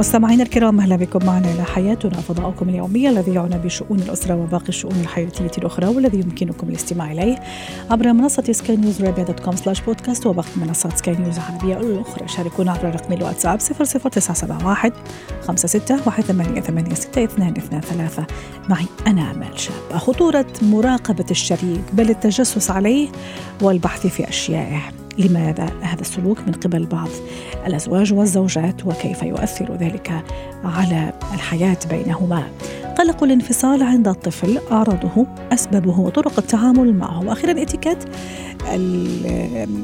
مستمعينا الكرام أهلا بكم معنا إلى حياتنا فضاؤكم اليومي الذي يعنى بشؤون الأسرة وباقي الشؤون الحياتية الأخرى والذي يمكنكم الاستماع إليه عبر منصة سكاي نيوز عربيه dot com slash podcast وباقي منصات سكاي نيوز العربية الأخرى. شاركونا عبر رقم الواتساب 00971 56 ثلاثة. معي أنا آمال شابه خطورة مراقبة الشريك بل التجسس عليه والبحث في أشيائه. لماذا هذا السلوك من قبل بعض الأزواج والزوجات وكيف يؤثر ذلك على الحياة بينهما؟ قلق الانفصال عند الطفل أعراضه أسبابه وطرق التعامل معه. وأخيرا إتيكيت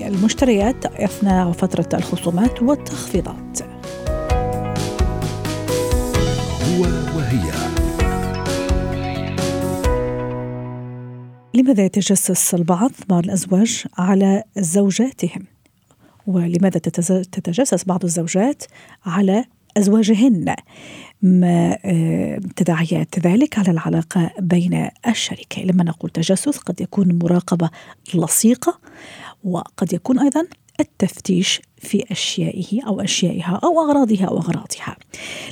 المشتريات أثناء فترة الخصومات والتخفيضات. هو وهي. لماذا يتجسس البعض بعض الأزواج على زوجاتهم؟ ولماذا تتجسس بعض الزوجات على أزواجهن؟ ما تداعيات ذلك على العلاقة بين الشريكين. لما نقول تجسس قد يكون مراقبة لصيقة وقد يكون أيضا التفتيش في أشيائه أو أشيائها أو أغراضها أو أغراضها.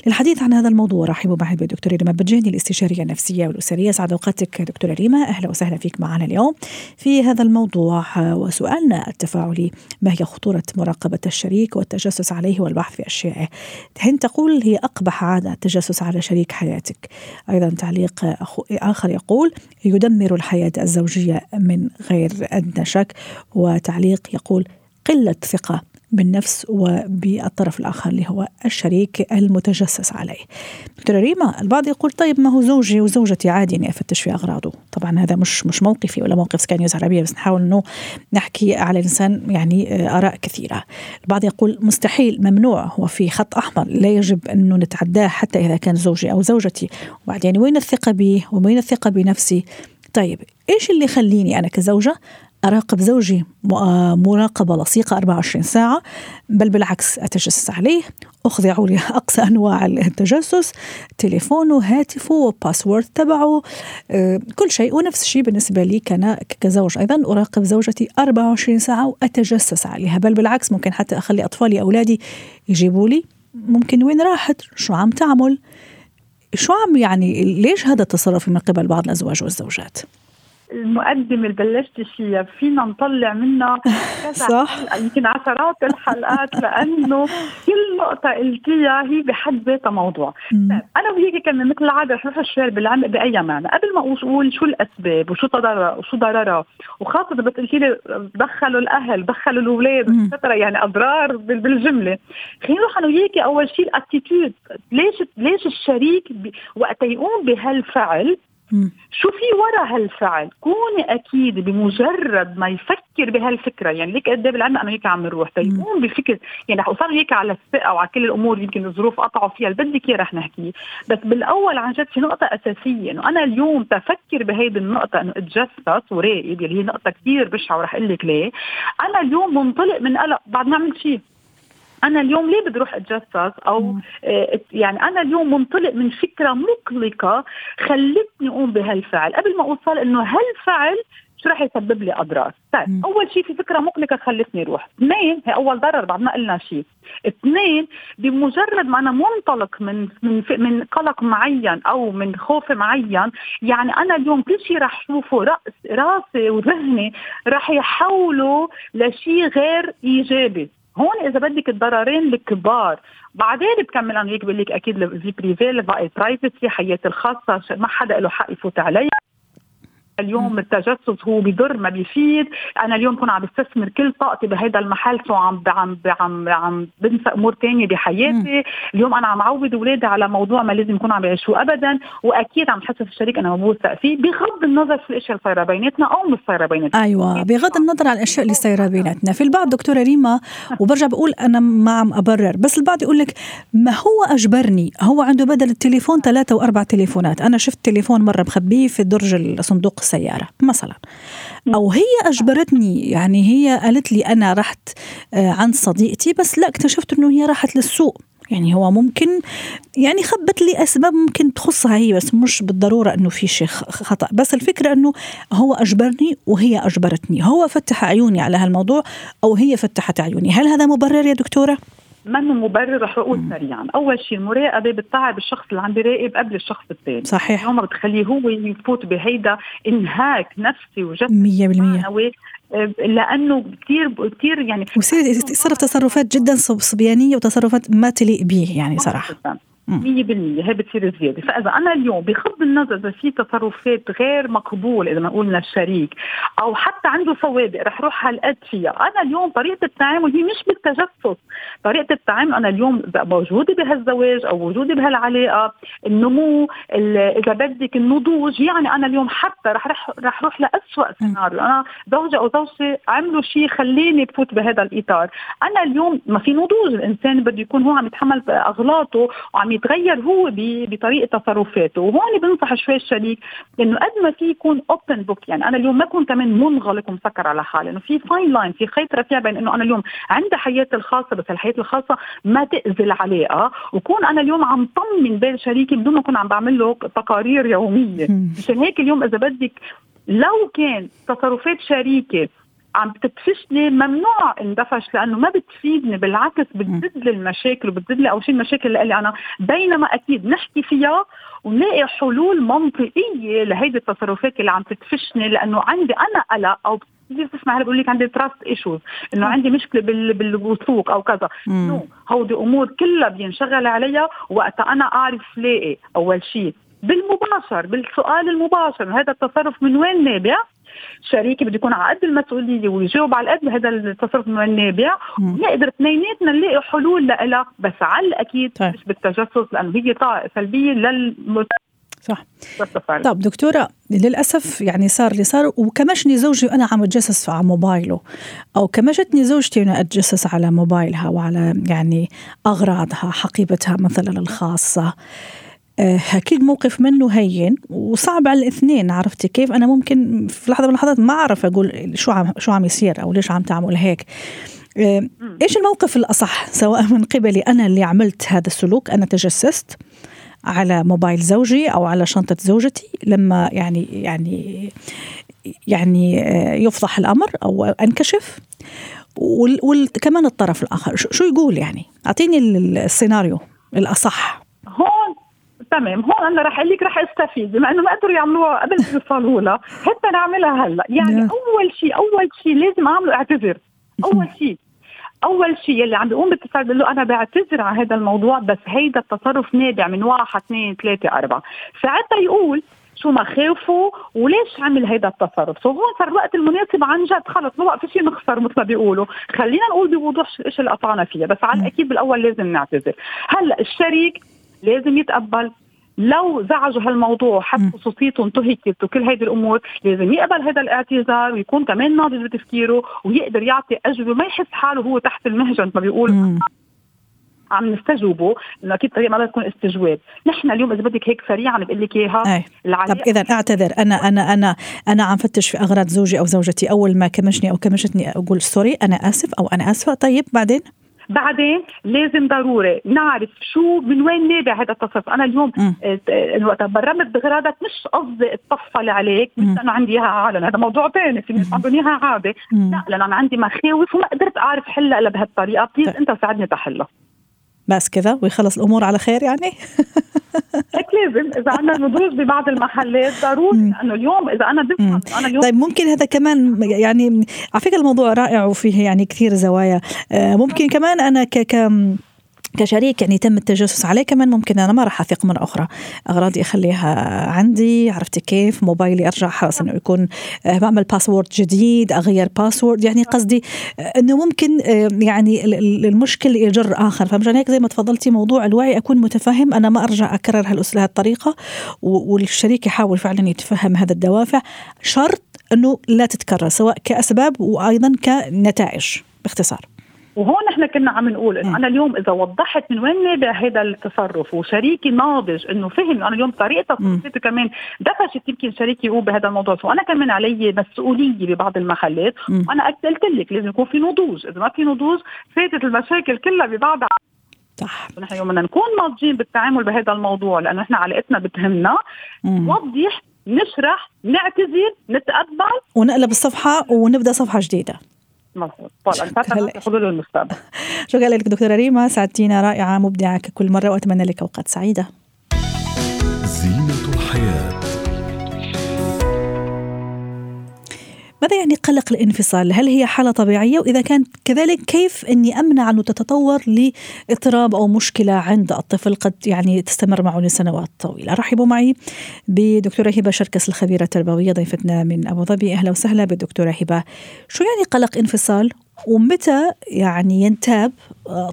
للحديث عن هذا الموضوع رحبوا معي بالدكتورة ريما بجاني الاستشارية النفسية والأسرية. سعد أوقاتك دكتورة ريما. أهلا وسهلا فيك معنا اليوم في هذا الموضوع. وسؤالنا التفاعلي ما هي خطورة مراقبة الشريك والتجسس عليه والبحث في أشيائه؟ هند تقول هي أقبح عادة التجسس على شريك حياتك. أيضا تعليق آخر يقول يدمر الحياة الزوجية من غير أدنى شك. وتعليق يقول قلة ثقة بالنفس وبالطرف الآخر اللي هو الشريك المتجسس عليه. دكتورة ريما البعض يقول طيب ما هو زوجي وزوجتي عادي أني أفتش في أغراضه؟ طبعا هذا مش مش موقفي ولا موقف سكاي نيوز عربية بس نحاول أنه نحكي على الإنسان يعني آراء كثيرة. البعض يقول مستحيل ممنوع هو في خط أحمر لا يجب أنه نتعداه حتى إذا كان زوجي أو زوجتي. وبعدين وين الثقة بي وين الثقة بنفسي؟ طيب إيش اللي يخليني أنا كزوجة أراقب زوجي مراقبة لصيقة 24 ساعة بل بالعكس أتجسس عليه. أخضع لأقصى أنواع التجسس تليفونه هاتفه وباسورد تبعه كل شيء. ونفس الشيء بالنسبة لي كان كزوج أيضا أراقب زوجتي 24 ساعة وأتجسس عليها. بل بالعكس ممكن حتى أخلي أطفالي أولادي يجيبوا لي ممكن وين راحت؟ شو عم تعمل؟ شو عم يعني؟ ليش هذا التصرف من قبل بعض الأزواج والزوجات؟ المقدمه اللي بلشت فيها فينا نطلع منها كذا صح. يمكن عشرات الحلقات لأنه كل نقطة قلتيها هي بحد ذاتها موضوع. طيب أنا وهيك كنا مثل العادة رح نروح الشوار بالعمق بأي معنى. قبل ما أقول شو الأسباب وشو ضررها وشو ضررها وخاصة بس قلتي لي دخلوا الأهل دخلوا الأولاد extra يعني أضرار بالجملة. خلينا نروح أنا وياكي أول شيء ال attitude ليش ليش الشريك وقت يقوم بهالفعل شو في ورا هالفعل؟ كوني أكيد بمجرد ما يفكر بهالفكرة. يعني ليك قد إيه بالعلم أنا هيك عم نروح؟ تيقوم بفكر يعني رح اوصل هيك على الثقة وعلى كل الأمور يمكن الظروف قطعوا فيها اللي بدك إياه رح نحكي. بس بالأول عن جد في نقطة أساسية إنه أنا اليوم تفكر بهيدي النقطة إنه اتجسس وراقب اللي هي نقطة كثير بشعة ورح أقول لك ليه. أنا اليوم منطلق من قلق بعد ما عملت شيء. أنا اليوم ليه بدي أروح أتجسس؟ أو آه يعني أنا اليوم منطلق من فكرة مقلقة خلتني أقوم بهالفعل. قبل ما أوصل إنه هالفعل شو رح يسبب لي أضرار؟ طيب أول شيء في فكرة مقلقة خلتني أروح. اثنين هي أول ضرر بعد ما قلنا شيء اثنين بمجرد ما أنا منطلق من من من قلق معين أو من خوف معين يعني أنا اليوم كل شيء رح أشوفه راس راسي وذهني رح يحوله لشيء غير إيجابي. هون إذا بدك الضررين الكبار بعدين بكمل أنا هيك بقول لك أكيد privacy ال privacy حياتي الخاصة ما حدا له حق يفوت علي. اليوم التجسس هو بيضر ما بيفيد. أنا اليوم بكون عم بستثمر كل طاقتي بهذا المحل so عم عم عم عم بنسى أمور ثانية بحياتي. اليوم أنا عم عود اولادي على موضوع ما لازم يكون عم يعيشوه ابدا. وأكيد عم حسب الشريك أنا بوثق فيه بغض النظر في الأشياء اللي صايرة بيناتنا أو مش صايرة بيناتنا. أيوه بغض النظر عن الأشياء اللي صايرة بيناتنا. في البعض دكتورة ريما وبرجع بقول أنا ما عم أبرر بس البعض يقول لك ما هو أجبرني؟ هو عنده بدل التليفون ثلاثة وأربع تليفونات. أنا شفت تليفون مرة مخبيه في درج صندوق السياره مثلا. أو هي أجبرتني يعني هي قالت لي أنا رحت آه، عند صديقتي بس لا اكتشفت إنه هي راحت للسوق. يعني هو ممكن يعني خبت لي أسباب ممكن تخصها هي بس مش بالضرورة إنه في شيء خطأ. بس الفكرة إنه هو أجبرني وهي أجبرتني. هو فتح عيوني على هالموضوع أو هي فتحت عيوني. هل هذا مبرر يا دكتورة؟ منه مبرر رح أقول سريعا، أول شيء المراقبة بتتعب الشخص اللي عم بيراقب قبل الشخص الثاني. صحيح. ما بتخليه هو يفوت بهيدا إنهاك نفسي وجسدي 100% لأنه كثير كثير يعني ويصير يتصرف تصرفات جدا صبيانية وتصرفات ما تليق به يعني صراحة. 100% هي بتصير زيادة، فإذا أنا اليوم بغض النظر إذا في تصرفات غير مقبول إذا ما قلنا الشريك أو حتى عنده سوابق رح روح هالقد فيها، أنا اليوم طريقة التعامل هي مش بالتجسس، طريقة التعامل أنا اليوم موجودة بهالزواج أو وجودي بهالعلاقة، النمو إذا بدك النضوج، يعني أنا اليوم حتى رح رح رح روح لاسوء سيناريو، أنا زوجي أو زوجتي عملوا شيء خليني بفوت بهذا الإطار، أنا اليوم ما في نضوج. الإنسان بده يكون هو عم يتحمل أغلاطه وعم يتغير هو بطريقة تصرفاته. وهون بنصح شوي الشريك إنه قد ما في يكون open book يعني أنا اليوم ما اكون كمان منغلق ومسكر على حالي إنه في fine line في خيط رفيع بين إنه أنا اليوم عندي حياتي الخاصة بس الحياة الخاصة ما تأذي العلاقه وكون أنا اليوم عم طمن بين شريكي بدون ما أكون عم بعمل له تقارير يومية. مشان هيك اليوم إذا بدك لو كان تصرفات شريكي عم بتدفشني ممنوع اندفش لأنه ما بتفيدني بالعكس بتزيد لي المشاكل وبتزيد لي اول شيء المشاكل اللي أنا. بينما أكيد نحكي فيها ونلاقي حلول منطقية لهيدي التصرفات اللي عم تدفشني لأنه عندي أنا قلق أو بتصير تسمع بقول لك عندي trust issues إنه عندي مشكلة بالوثوق أو كذا. no هودي أمور كلها بينشغل عليها وقتها أنا أعرف لاقي أول شيء بالمباشر بالسؤال المباشر هذا التصرف من وين نابع؟ شريكي بده يكون على قد المسؤولية ويجاوب على قد هذا التصرف من النابع ونقدر اثنيناتنا نلاقي حلول لها بس على الأكيد طيب. مش بالتجسس لأنه هي طاقه سلبية لل صح. طب دكتورة للأسف يعني صار اللي صار وكمشني زوجي وأنا عم أتجسس على موبايله أو كمشتني زوجتي وأنا أتجسس على موبايلها وعلى يعني أغراضها حقيبتها مثلا الخاصة. آه، أكيد موقف منه هين وصعب على الاثنين عرفتي كيف؟ أنا ممكن في لحظة من اللحظات ما أعرف أقول شو عم شو عم يصير أو ليش عم تعمل هيك. آه، إيش الموقف الأصح؟ سواء من قبلي أنا اللي عملت هذا السلوك أنا تجسست على موبايل زوجي أو على شنطة زوجتي لما يعني يعني يعني آه، يفضح الأمر أو أنكشف. وكمان الطرف الآخر شو يقول يعني؟ أعطيني السيناريو الأصح. هون تمام. هون أنا رح أقول لك رح أستفيد. بما إنه ما قدروا يعملوها قبل ما يوصلوا لها حتى نعملها هلأ. يعني نعم. أول شيء أول شيء لازم أعمله اعتذر. أول شيء. أول شيء اللي عم بيقوم باتصال بقول له أنا بعتذر عن هذا الموضوع بس هيدا التصرف نابع من واحد اثنين ثلاثة أربعة. ساعتها يقول شو مخاوفه وليش عمل هيدا التصرف؟ سو هون صار الوقت المناسب عن جد. خلص ما بقى في شيء نخسر مثل ما بيقولوا. خلينا نقول بوضوح إيش اللي قطعنا فيها بس على الأكيد بالأول لازم نعتذر. هلأ الشريك لازم يتقبل لو زعجوا هالموضوع حتى خصوصيته انتهكت وكل هيدي الأمور لازم يقبل هذا الاعتذار ويكون كمان ناضج بتفكيره ويقدر يعطي اجوبه ما يحس حاله هو تحت المهجن ما بيقول. عم نستجوبه إنه أكيد طريقة ما تكون استجواب، نحن اليوم إذا بدك هيك سريعا بقول لك إياها طب إذا أعتذر أنا أنا أنا أنا عم فتش في أغراض زوجي أو زوجتي أول ما كمشني أو كمشتني أقول سوري أنا آسف أو أنا آسفة. طيب بعدين؟ بعدين لازم ضروري نعرف شو من وين نابع هذا التصرف. أنا اليوم آه، وقت برمت بغراضك مش قصدي اتطفل عليك مش لأنه عندي إياها عالم هذا موضوع ثاني في ناس عندهم إياها عادي لا لأنه أنا عندي مخاوف وما قدرت أعرف حلها إلا بهالطريقة. بليز طيب. أنت ساعدني تحلها. بس كذا ويخلص الأمور على خير يعني. هيك لازم إذا عندنا نضوج ببعض المحلات ضروري لأنه اليوم إذا أنا بفهم أنا اليوم طيب ممكن هذا كمان يعني على فكرة الموضوع رائع وفيه يعني كثير زوايا. آه، ممكن كمان أنا ك كشريك يعني تم التجسس عليه كمان ممكن أنا ما راح أثق مرة أخرى. أغراضي أخليها عندي عرفتي كيف؟ موبايلي أرجع حرص إنه يكون آه، بعمل باسورد جديد أغير باسورد يعني قصدي آه، إنه ممكن آه، يعني المشكل يجر آخر. فمشان هيك زي ما تفضلتي موضوع الوعي أكون متفهم أنا ما أرجع أكرر هالطريقة. والشريك يحاول فعلا يتفهم هذا الدوافع. شرط إنه لا تتكرر سواء كأسباب وأيضا كنتائج باختصار. وهون إحنا كنا عم نقول إنه أنا اليوم إذا وضحت من وين نابع هذا التصرف وشريكي ناضج إنه فهم أنا اليوم طريقة تصرفي كمان دفشت يمكن شريكي يقول بهذا الموضوع. وأنا كمان علي مسؤولية ببعض المحلات وأنا قلت لك لازم يكون في نضوج. إذا ما في نضوج فاتت المشاكل كلها ببعضها صح. نحن يوم بدنا نكون ناضجين بالتعامل بهذا الموضوع لأنه إحنا علاقتنا بتهمنا. نوضح نشرح نعتذر نتقبل. ونقلب الصفحة ونبدأ صفحة جديدة. مضبوط طبعا. حلول المستقبل. شكرا لك دكتورة ريما. ساعدتينا رائعة. مبدعة ككل مرة. وأتمنى لك أوقات سعيدة. ماذا يعني قلق الانفصال؟ هل هي حالة طبيعية؟ وإذا كانت كذلك كيف أني أمنع أنه تتطور لاضطراب أو مشكلة عند الطفل قد يعني تستمر معه لسنوات طويلة رحبوا معي بدكتورة هبة شركس الخبيرة التربوية ضيفتنا من أبو ظبي أهلا وسهلا بالدكتورة هبة شو يعني قلق انفصال ومتى يعني ينتاب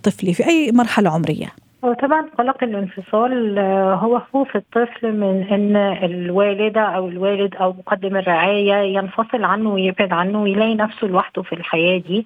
طفلي في أي مرحلة عمرية؟ هو طبعا قلق الانفصال آه، هو خوف الطفل من إن الوالدة أو الوالد أو مقدم الرعاية ينفصل عنه ويبعد عنه ويلاقي نفسه لوحده في الحياة دي.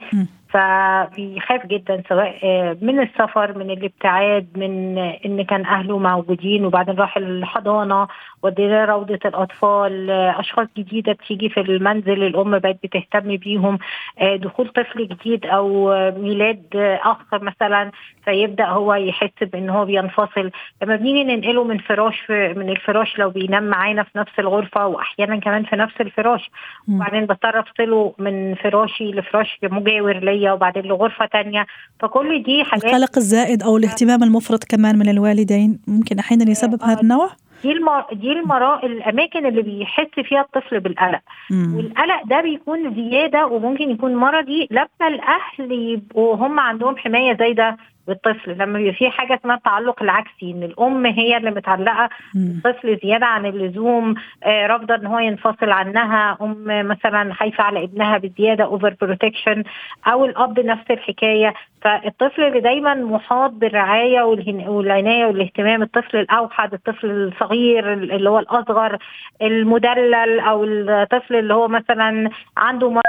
فبيخاف جدا سواء آه، من السفر من الابتعاد من إن كان أهله موجودين وبعدين راح الحضانة ودينا روضة الأطفال آه، أشخاص جديدة بتيجي في المنزل الأم بقت بتهتم بيهم آه، دخول طفل جديد أو ميلاد أخ مثلا فيبدأ هو يحس بإن هو بينفصل. لما بنيجي ننقله من فراش من الفراش لو بينام معانا في نفس الغرفة واحيانا كمان في نفس الفراش. وبعدين بضطر افصله من فراشي لفراش مجاور ليا. تانية وبعدين لغرفة تانية فكل دي حاجات القلق الزائد أو الاهتمام المفرط كمان من الوالدين ممكن أحيانا يسبب هذا النوع؟ دي المر... دي المرا... الأماكن اللي بيحس فيها الطفل بالقلق مم. والقلق ده بيكون زيادة وممكن يكون مرضي لما الأهل يبقوا هم عندهم حماية زايدة بالطفل لما بيبقى في حاجة اسمها التعلق العكسي إن الأم هي اللي متعلقة بالطفل زيادة عن اللزوم آه رافضة إن هو ينفصل عنها أم مثلا خايفة على ابنها بزيادة over protection أو الأب نفس الحكاية. فالطفل اللي دايما محاط بالرعاية والعناية والاهتمام الطفل الأوحد الطفل الصغير اللي هو الأصغر المدلل أو الطفل اللي هو مثلا عنده مرض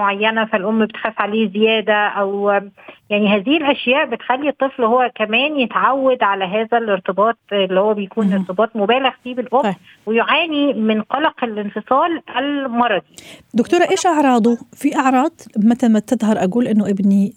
معينة فالأم بتخاف عليه زيادة أو يعني هذه الأشياء بتخلي الطفل هو كمان يتعود على هذا الارتباط اللي هو بيكون ارتباط مبالغ فيه بالأم طيب. ويعاني من قلق الانفصال المرضي. دكتورة إيش أعراضه؟ في أعراض متى ما تظهر أقول إنه ابني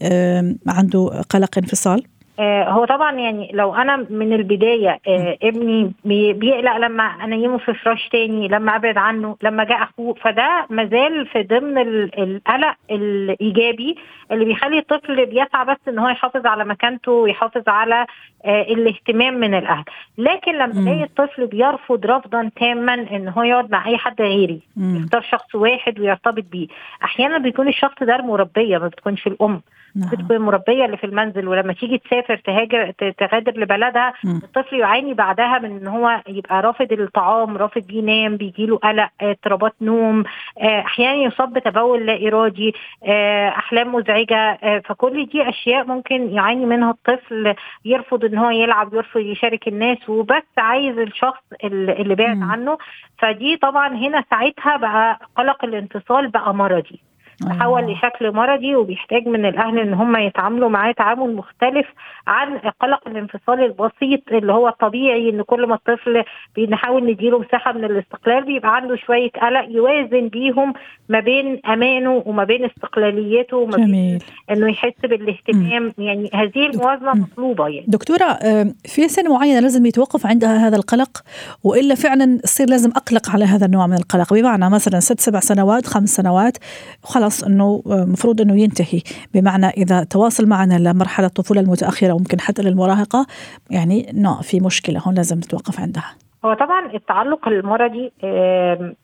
عنده قلق انفصال؟ آه، هو طبعا يعني لو أنا من البداية آه، ابني بيقلق لما انيمه في فراش تاني لما أبعد عنه لما جاء أخوه فده مازال في ضمن القلق الإيجابي اللي بيخلي الطفل بيسعى بس إن هو يحافظ على مكانته ويحافظ على آه، الاهتمام من الأهل. لكن لما الاقي الطفل بيرفض رفضا تاما إن هو يقعد مع أي حد غيري يختار شخص واحد ويرتبط بيه. أحيانا بيكون الشخص ده المربية ما بتكونش الأم. نعم. بتكون المربيه اللي في المنزل ولما تيجي تسافر تهاجر تغادر لبلدها م. الطفل يعاني بعدها من إن هو يبقى رافض الطعام رافض ينام بيجي له قلق اضطرابات نوم آه، أحيانا يصاب بتبول لا إرادي آه، أحلام مزعجة آه، فكل دي أشياء ممكن يعاني منها الطفل يرفض إن هو يلعب يرفض يشارك الناس وبس عايز الشخص اللي بعد عنه فدي طبعا هنا ساعتها بقى قلق الانفصال بقى مرضي تحول آه. لشكل مرضي وبيحتاج من الأهل إن هم يتعاملوا معاه تعامل مختلف عن قلق الانفصال البسيط اللي هو الطبيعي إن كل ما الطفل بنحاول نديله مساحة من الاستقلال بيبقى عنده شوية قلق يوازن بيهم ما بين أمانه وما بين استقلاليته وما جميل. بين إنه يحس بالاهتمام م. يعني هذه الموازنة مطلوبة يعني دكتورة في سن معينه لازم يتوقف عندها هذا القلق وإلا فعلا يصير لازم أقلق على هذا النوع من القلق بمعنى مثلا ست سبع سنوات خمس سنوات خلاص خلاص إنه المفروض إنه ينتهي. بمعنى إذا تواصل معنا لمرحلة الطفولة المتأخرة وممكن حتى للمراهقة يعني نو في مشكلة هون لازم نتوقف عندها. هو طبعا التعلق المرضي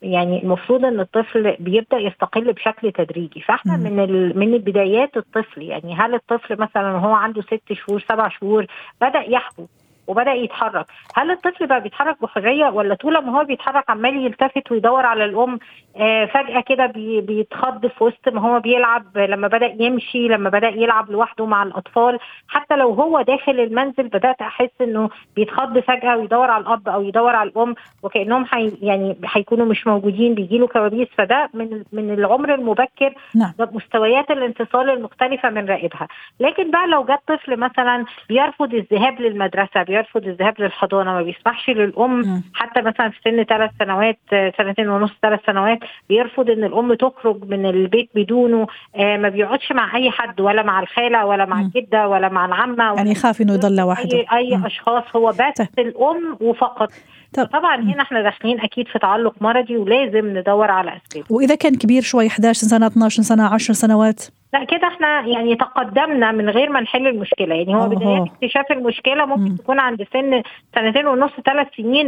يعني المفروض إن الطفل بيبدأ يستقل بشكل تدريجي. فإحنا مم. من ال... من بدايات الطفل يعني هل الطفل مثلا وهو عنده ست شهور سبع شهور بدأ يحبو وبدأ يتحرك. هل الطفل بقى بيتحرك بحرية ولا طول ما هو بيتحرك عمال يلتفت ويدور على الأم آه فجأة كده بي... بيتخض في وسط ما هو بيلعب لما بدأ يمشي لما بدأ يلعب لوحده مع الأطفال حتى لو هو داخل المنزل بدأت أحس إنه بيتخض فجأة ويدور على الأب أو يدور على الأم وكأنهم حي يعني هيكونوا مش موجودين بيجيله كوابيس. فده من من العمر المبكر نعم. مستويات الانفصال المختلفة من رائدها لكن بقى لو جت طفل مثلا بيرفض الذهاب للمدرسة بيرفض الذهاب للحضانة ما بيسمحش للأم مم. حتى مثلا في سن ثلاث سنوات سنتين ونص ثلاث سنوات بيرفض إن الأم تخرج من البيت بدونه آه، ما بيقعدش مع أي حد ولا مع الخالة ولا مع. الجدة ولا مع العمة يعني يخاف إنه يضل لوحده اي مم. أشخاص هو بس طيب. الأم وفقط طب. طبعا. هنا إحنا داخلين أكيد في تعلق مرضي ولازم ندور على اسبابه وإذا كان كبير شوي 11 سنة 12 سنة 10 سنوات لا كده إحنا يعني تقدمنا من غير ما نحل المشكلة. يعني هو. بداية اكتشاف المشكلة ممكن مم. تكون عند سن سنتين ونص ثلاث سنين.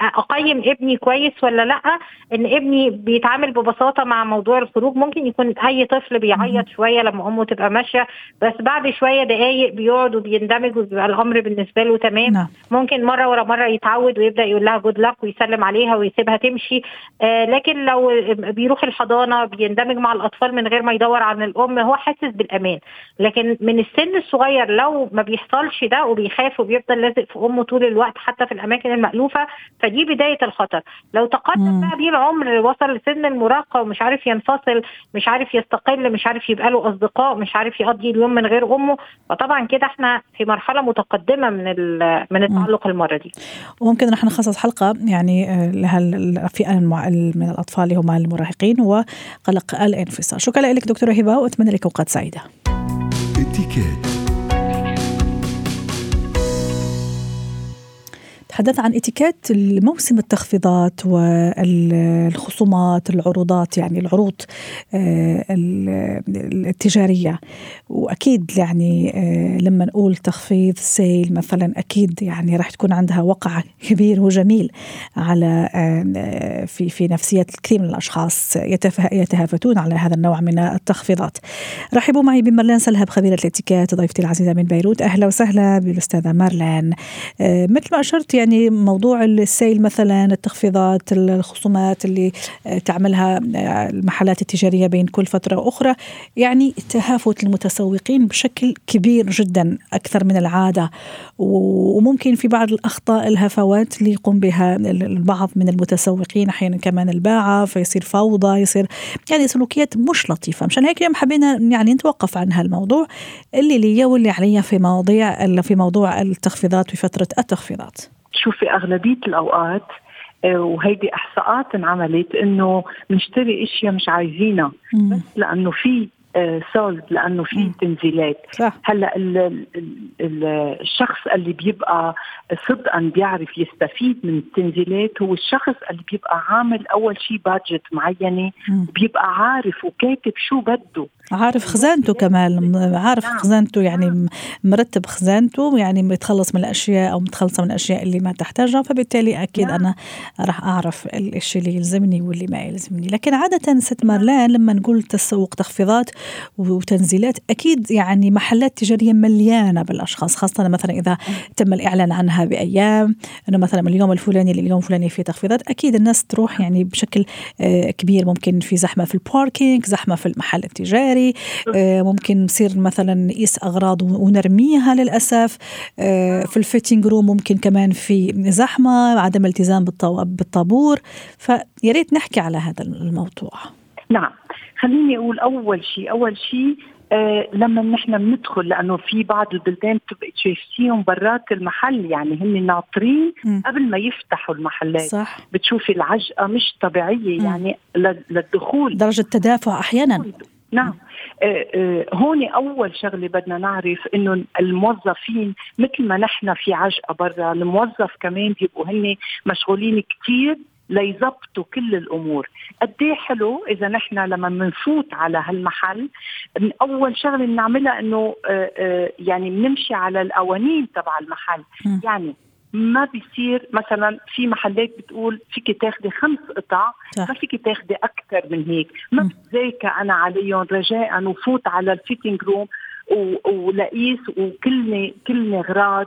أقيم ابني كويس ولا لأ؟ إن ابني بيتعامل ببساطة مع موضوع الخروج. ممكن يكون أي طفل بيعيط شوية لما أمه تبقى ماشية بس بعد شوية دقايق بيقعد وبيندمج وبيبقى الأمر بالنسبة له تمام. نعم. ممكن مرة ورا مرة يتعود ويبدأ يقول لها جود لك ويسلم عليها ويسيبها تمشي. آه لكن لو بيروح الحضانة بيندمج مع الأطفال من غير ما يدور عن الأم هو حاسس بالأمان. لكن من السن الصغير لو ما بيحصلش ده وبيخاف وبيفضل لازق في أمه طول الوقت حتى في الأماكن المألوفة فدي بداية الخطر. لو تقدم. بقى بيه العمر وصل لسن المراهقة ومش عارف ينفصل مش عارف يستقل مش عارف يبقى له أصدقاء مش عارف يقضي اليوم من غير أمه فطبعا كده إحنا في مرحلة متقدمة من من التعلق المرضي وممكن رح نخصص حلقة يعني آه، لها الفئة المع- من الأطفال اللي هم المراهقين وقلق الانفصال. شكرا لك دكتورة هبة وأتمنى لك أوقات سعيدة. اتكات تحدث عن إتيكيت موسم التخفيضات والخصومات العروضات يعني العروض آه، ال- التجارية. وأكيد يعني آه، لما نقول تخفيض sale مثلا أكيد يعني راح تكون عندها وقع كبير وجميل على آه، في في نفسية الكثير من الأشخاص يتهافتون على هذا النوع من التخفيضات. رحبوا معي بمرلان سلهب خبيرة الإتيكيت ضيفتي العزيزة من بيروت. أهلا وسهلا بالأستاذة مارلان. مثل ما أشرت يعني موضوع ال sale مثلا التخفيضات الخصومات اللي آه، تعملها آه، المحلات التجارية بين كل فترة وأخرى يعني تهافت المتسوقين بشكل كبير جدا أكثر من العادة. وممكن في بعض الأخطاء الهفوات اللي يقوم بها ال- البعض من المتسوقين أحيانا كمان الباعة فيصير فوضى يصير يعني سلوكيات مش لطيفة. مشان هيك اليوم حبينا يعني نتوقف عن هالموضوع اللي لي واللي علي في مواضيع في موضوع التخفيضات وفترة التخفيضات. شوفي أغلبية الأوقات آه، وهيدي إحصاءات انعملت إنه بنشتري إشياء مش عايزينها. بس لأنه في آه، سولد لأنه في. تنزيلات صح هلأ ال- ال- ال- الشخص اللي بيبقى صدقا بيعرف يستفيد من التنزيلات هو الشخص اللي بيبقى عامل أول شيء بادجت معينة. بيبقى عارف وكاتب شو بده عارف خزانته كمان عارف نعم. خزانته يعني م- مرتب خزانته يعني متخلص من الأشياء أو متخلصة من الأشياء اللي ما تحتاجها فبالتالي أكيد نعم. أنا راح أعرف الشيء اللي يلزمني واللي ما يلزمني لكن عادة ست مارلان لما نقول تسوق تخفيضات وتنزيلات أكيد يعني محلات تجارية مليانة بالأشخاص خاصة مثلا إذا تم الإعلان عنها بأيام إنه مثلا من اليوم الفلاني لليوم الفلاني في تخفيضات أكيد الناس تروح يعني بشكل آه، كبير ممكن في زحمة في الباركينج زحمة في المحل التجاري آه، ممكن نصير مثلا نقيس أغراض ونرميها للأسف. آه، في ال fitting room ممكن كمان في زحمة عدم التزام بالطابور. فيا ريت نحكي على هذا الموضوع. نعم. خليني أقول أول شيء أول شيء آه لما نحن بندخل لأنه في بعض البلدان بتبقى تشوفيهم برات المحل يعني هن ناطرين. قبل ما يفتحوا المحلات. صح. بتشوفي العجقة مش طبيعية. يعني للدخول. درجة تدافع أحيانا. نعم. آه، آه، هون أول شغلة بدنا نعرف إنه الموظفين مثل ما نحن في عجقة برا الموظف كمان بيبقوا هن مشغولين كثير ليظبطوا كل الأمور. قد إيه حلو إذا نحن لما بنفوت على هالمحل من أول شغلة بنعملها إنه آه، يعني بنمشي على القوانين تبع المحل. يعني ما بيصير مثلا في محلات بتقول فيك تاخدي خمس قطع. ما فيك تاخدي أكثر من هيك. ما بتذاكى أنا عليهم رجاء وفوت على ال fitting room ولقيس وكلني كلني اغراض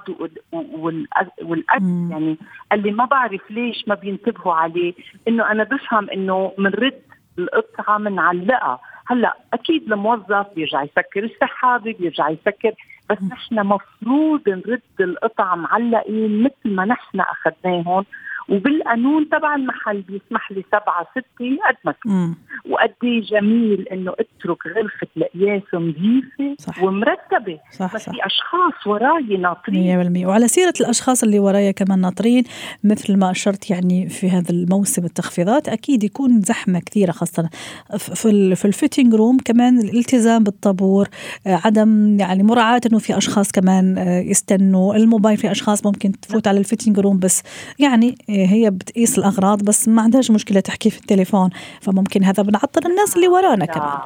والاكل يعني اللي ما بعرف ليش ما بينتبهوا عليه إنه أنا بفهم إنه بنرد القطعة بنعلقها هلأ أكيد الموظف بيرجع يسكر السحابة بيرجع يسكر بس نحن مفروض نرد القطع معلقين مثل ما نحن اخذناهم وبالقانون تبع المحل بيسمح لي سبعة ستة قد ما وقد إيه جميل إنه اترك غرفة القياس نظيفة ومرتبة. صح بس صح. في أشخاص وراي ناطرين. 100% وعلى سيرة الأشخاص اللي ورايا كمان ناطرين مثل ما أشرت يعني في هذا الموسم التخفيضات أكيد يكون زحمة كثيرة خاصة في في ال fitting room كمان الالتزام بالطابور عدم يعني مراعاة إنه في أشخاص كمان يستنوا. الموبايل في أشخاص ممكن تفوت على ال fitting room بس يعني هي بتقيس الأغراض بس ما عندهاش مشكلة تحكي في التليفون. فممكن هذا بنعطل الناس اللي ورانا كمان.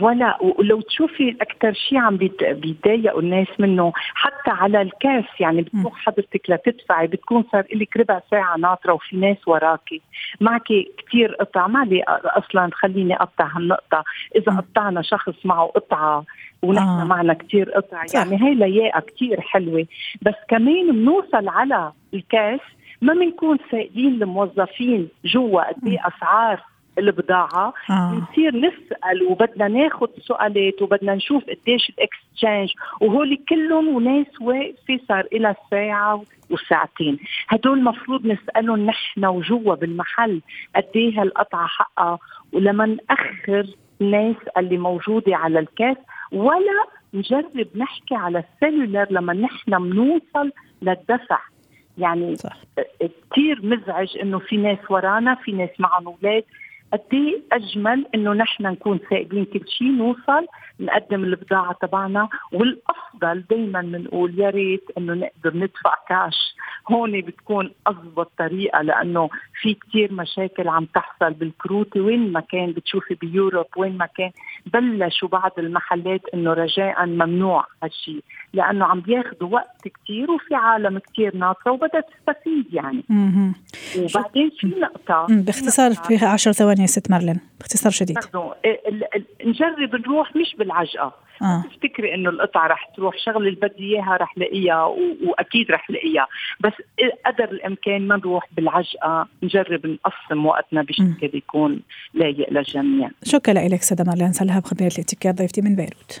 ولا ولو تشوفي أكثر شيء عم بيتضايقوا الناس منه حتى على ال caisse يعني بتروح حضرتك لتدفعي بتكون صار لك ربع ساعة ناطرة وفي ناس وراكي. معك كثير قطع ما لي أصلا خليني أقطع هالنقطة. إذا قطعنا شخص معه قطعة ونحن آه. معنا كثير قطع. يعني هي لياقة كثير حلوة. بس كمان بنوصل على الكاس ما بنكون سائلين الموظفين جوا قد إيه أسعار البضاعة. آه. بنصير نسأل وبدنا ناخذ سؤالات وبدنا نشوف قديش الاكستشينج وهول كلهم وناس واقفة صار لها ساعة وساعتين. هدول المفروض نسألهم نحن وجوا بالمحل قد إيه هالقطعة حقها. ولما نأخر الناس اللي موجودة على الكاس ولا نجرب نحكي على السيلولر لما نحن بنوصل للدفع. يعني صح. كثير مزعج إنه في ناس ورانا في ناس معهم أولاد قد إيه أجمل إنه نحن نكون سائلين كل شيء نوصل نقدم البضاعة تبعنا والأفضل دائما بنقول يا ريت إنه نقدر ندفع كاش. هون بتكون اضبط طريقه لأنه في كثير مشاكل عم تحصل بالكروت وين ما كان بتشوفي بيوروب وين ما كان. بلشوا بعض المحلات إنه رجاء ممنوع هالشيء لأنه عم بياخذوا وقت كثير وفي عالم كثير ناطره وبدها تستفيد يعني. وبعدين في نقطة باختصار في 10 ثواني. يا ست مارلين باختصار شديد. نجرب نروح مش بالعجقة. آه. تفتكري إنه القطعة رح تروح شغلة اللي بدي إياها رح لاقيها وأكيد رح لاقيها بس قدر الإمكان ما نروح بالعجقة نجرب نقسم وقتنا بشكل يكون لايق للجميع شكرا لك سيدة مارلين سلهب خبيره الاتيكيت ضيفتي من بيروت.